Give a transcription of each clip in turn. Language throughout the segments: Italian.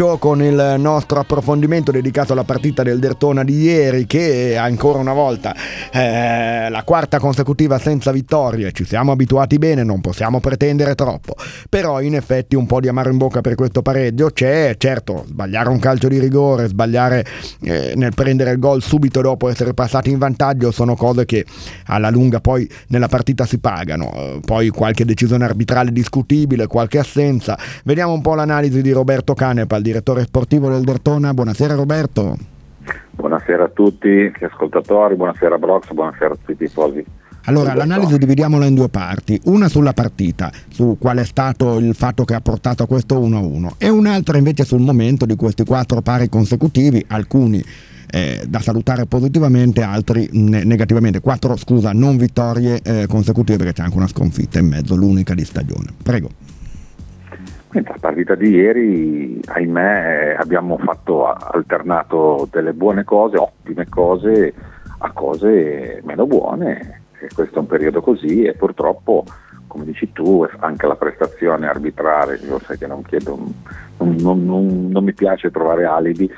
calcio con il nostro approfondimento dedicato alla partita del Dertona di ieri che ancora una volta eh, la quarta consecutiva senza vittorie, ci siamo abituati bene, non possiamo pretendere troppo, però in effetti un po' di amaro in bocca per questo pareggio c'è, certo sbagliare un calcio di rigore, sbagliare eh, nel prendere il gol subito dopo essere passati in vantaggio sono cose che alla lunga poi nella partita si pagano, poi qualche decisione arbitrale discutibile, qualche assenza, vediamo un po' l'analisi di Roberto Canepa, il direttore sportivo del Dertona. Buonasera Roberto. Buonasera a tutti gli ascoltatori, buonasera Brox, buonasera a tutti i tifosi. Allora, l'analisi dividiamola in due parti, una sulla partita, su qual è stato il fatto che ha portato a questo 1-1 e un'altra invece sul momento di questi quattro pari consecutivi, alcuni eh, da salutare positivamente, altri ne- negativamente. Quattro, scusa, non vittorie eh, consecutive perché c'è anche una sconfitta in mezzo, l'unica di stagione. Prego. La partita di ieri, ahimè, abbiamo fatto alternato delle buone cose, ottime cose, a cose meno buone. E questo è un periodo così e purtroppo, come dici tu, anche la prestazione arbitrale, io sai che non chiedo, non, non, non, non mi piace trovare alibi,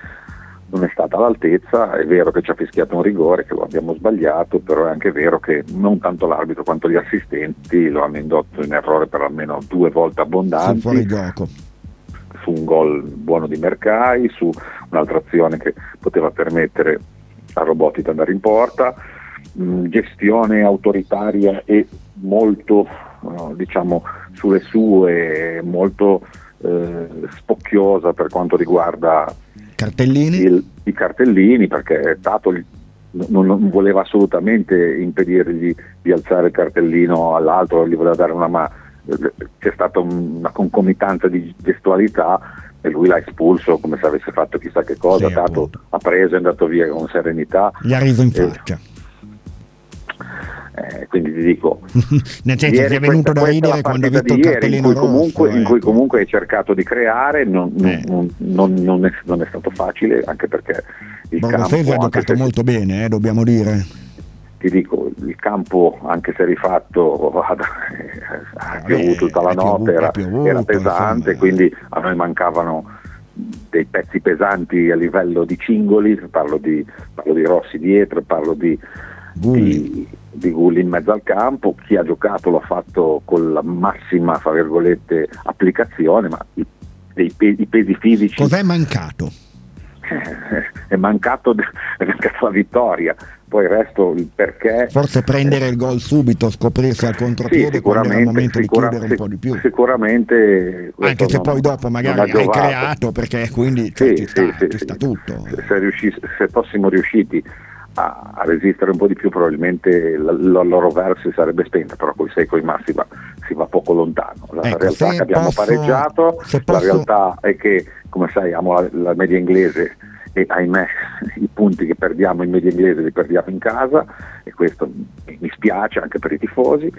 non è stata all'altezza, è vero che ci ha fischiato un rigore, che lo abbiamo sbagliato, però è anche vero che non tanto l'arbitro quanto gli assistenti lo hanno indotto in errore per almeno due volte abbondanti. fuori gioco. Su un gol buono di Mercai, su un'altra azione che poteva permettere a Robotti di andare in porta, mh, mm, gestione autoritaria e molto no, diciamo sulle sue, molto eh, spocchiosa per quanto riguarda cartellini? Il, I cartellini perché Tato non, non, voleva assolutamente impedirgli di alzare il cartellino all'altro, gli voleva dare una mano, c'è stata una concomitanza di gestualità e lui l'ha espulso come se avesse fatto chissà che cosa, sì, Tato ha preso e è andato via con serenità. Gli ha riso in faccia. Eh, quindi ti dico, nel senso che è venuto da ridere quando hai visto il cartellino in cui, comunque, rosso, in cui comunque hai cercato di creare, non, eh. non, non, non, è, non, è, stato facile, anche perché il Borgosetti campo... ha giocato molto bene, eh, dobbiamo dire. Ti dico, il campo, anche se rifatto, ha piovuto tutta la notte, era, piovuto, era pesante, insomma, quindi a noi mancavano dei pezzi pesanti a livello di cingoli, parlo di, parlo di Rossi dietro, parlo di, di, di Gulli in mezzo al campo, chi ha giocato l'ha fatto con la massima applicazione, ma i, dei, i pesi fisici... Cos'è mancato? è, mancato, è mancata la vittoria, poi il resto il perché... Forse prendere il gol subito, scoprirsi al contropiede sì, sicuramente, il momento sicura, di chiudere un po' di più. Sicuramente... Anche se poi dopo magari hai creato, perché quindi cioè, sì, ci, sta, sì, ci sta tutto. Se, riuscis- se fossimo riusciti a, a, resistere un po' di più probabilmente la, la loro verso si sarebbe spenta, però con i 6 con i massi va, si va poco lontano. La ecco, realtà è che abbiamo posso, pareggiato, posso... la realtà è che, come sai, amo la, la media inglese e ahimè i punti che perdiamo in media inglese li perdiamo in casa e questo mi spiace anche per i tifosi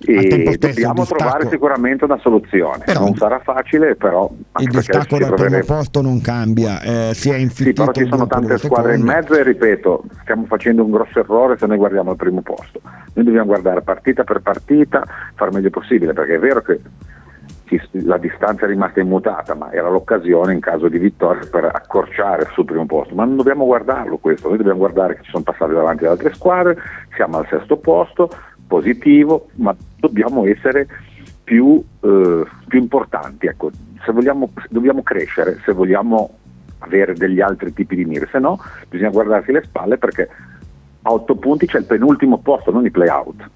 e dobbiamo trovare sicuramente una soluzione. Però, non sarà facile, però il distacco dal primo posto non cambia, eh, si è infittito. Sì, però ci sono tante squadre in mezzo e ripeto, stiamo facendo un grosso errore se noi guardiamo il primo posto. Noi dobbiamo guardare partita per partita, far meglio possibile, perché è vero che la distanza è rimasta immutata, ma era l'occasione in caso di vittoria per accorciare sul primo posto. Ma non dobbiamo guardarlo questo, noi dobbiamo guardare che ci sono passati davanti ad altre squadre, siamo al sesto posto, positivo, ma dobbiamo essere più, eh, più importanti. Ecco. Se vogliamo, dobbiamo crescere, se vogliamo avere degli altri tipi di mire, se no bisogna guardarsi le spalle perché a otto punti c'è il penultimo posto, non i play out.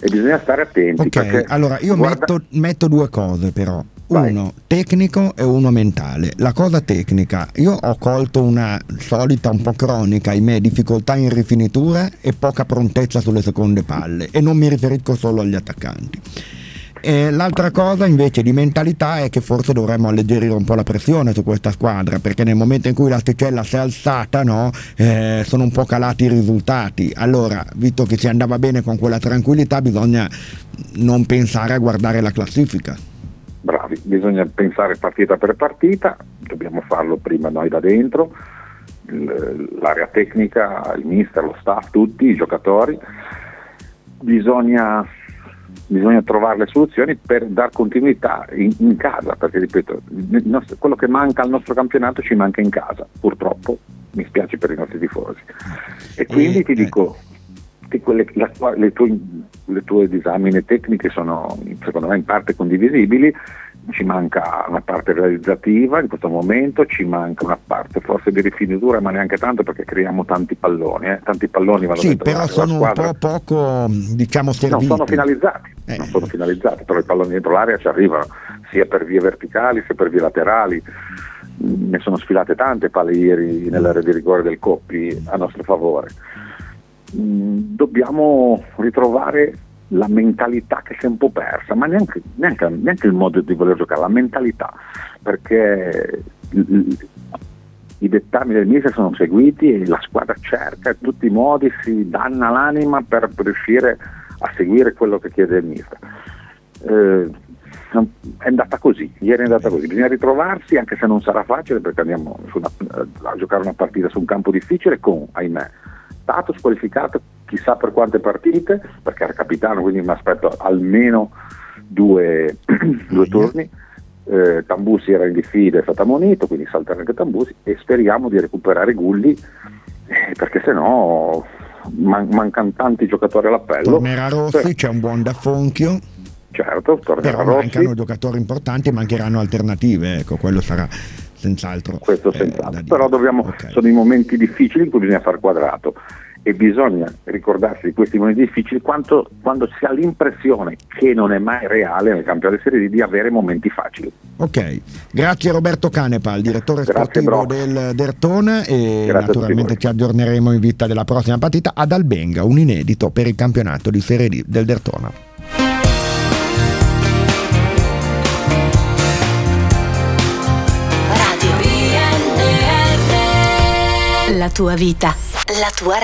E bisogna stare attenti. Ok, allora io guarda... metto, metto due cose però uno tecnico e uno mentale. La cosa tecnica, io ho colto una solita, un po' cronica, ahimè, difficoltà in rifinitura e poca prontezza sulle seconde palle e non mi riferisco solo agli attaccanti. E l'altra cosa invece di mentalità è che forse dovremmo alleggerire un po' la pressione su questa squadra perché nel momento in cui l'asticella si è alzata no, eh, sono un po' calati i risultati. Allora, visto che si andava bene con quella tranquillità, bisogna non pensare a guardare la classifica bravi, bisogna pensare partita per partita, dobbiamo farlo prima noi da dentro, l'area tecnica, il mister, lo staff, tutti i giocatori, bisogna bisogna trovare le soluzioni per dar continuità in, in casa, perché ripeto, nostro, quello che manca al nostro campionato ci manca in casa, purtroppo, mi spiace per i nostri tifosi. E quindi e, ti dico, eh. quelle, la, le, tue, le tue disamine tecniche sono secondo me in parte condivisibili, ci manca una parte realizzativa in questo momento, ci manca una parte forse di rifinitura, ma neanche tanto perché creiamo tanti palloni, eh? tanti palloni vanno Sì, però sono un po' poco, diciamo, serviti. Non sono finalizzati, eh. non sono finalizzati, però i palloni dentro l'area ci arrivano, sia per vie verticali sia per vie laterali. Ne sono sfilate tante palle ieri nell'area di rigore del Coppi a nostro favore. Mm, dobbiamo ritrovare la mentalità che si è un po' persa, ma neanche, neanche, neanche il modo di voler giocare, la mentalità, perché i dettami del mister sono seguiti e la squadra cerca in tutti i modi, si danna l'anima per riuscire a seguire quello che chiede il mister. Eh, è andata così, ieri è andata così, bisogna ritrovarsi anche se non sarà facile perché andiamo una, a giocare una partita su un campo difficile con, ahimè, Tato squalificato chissà per quante partite, perché era capitano, quindi mi aspetto almeno due, due turni. Eh, Tambusi era in diffida e stato ammonito, quindi salterà anche Tambusi e speriamo di recuperare Gulli, eh, perché se no man- mancano tanti giocatori all'appello. Tornerà Rossi, Beh, c'è un buon da Fonchio. Certo, tornerà Però Rossi. mancano giocatori importanti, mancheranno alternative, ecco, quello sarà senz'altro. Questo eh, senz'altro, però dobbiamo, okay. sono i momenti difficili in cui bisogna far quadrato e bisogna ricordarsi di questi momenti difficili quando, quando, si ha l'impressione che non è mai reale nel campionato di Serie D di avere momenti facili. Ok, grazie Roberto Canepa, il direttore grazie, sportivo bro. del Dertona e grazie naturalmente ci aggiorneremo in vista della prossima partita ad Albenga, un inedito per il campionato di Serie D del Dertona. La tua vita, la tua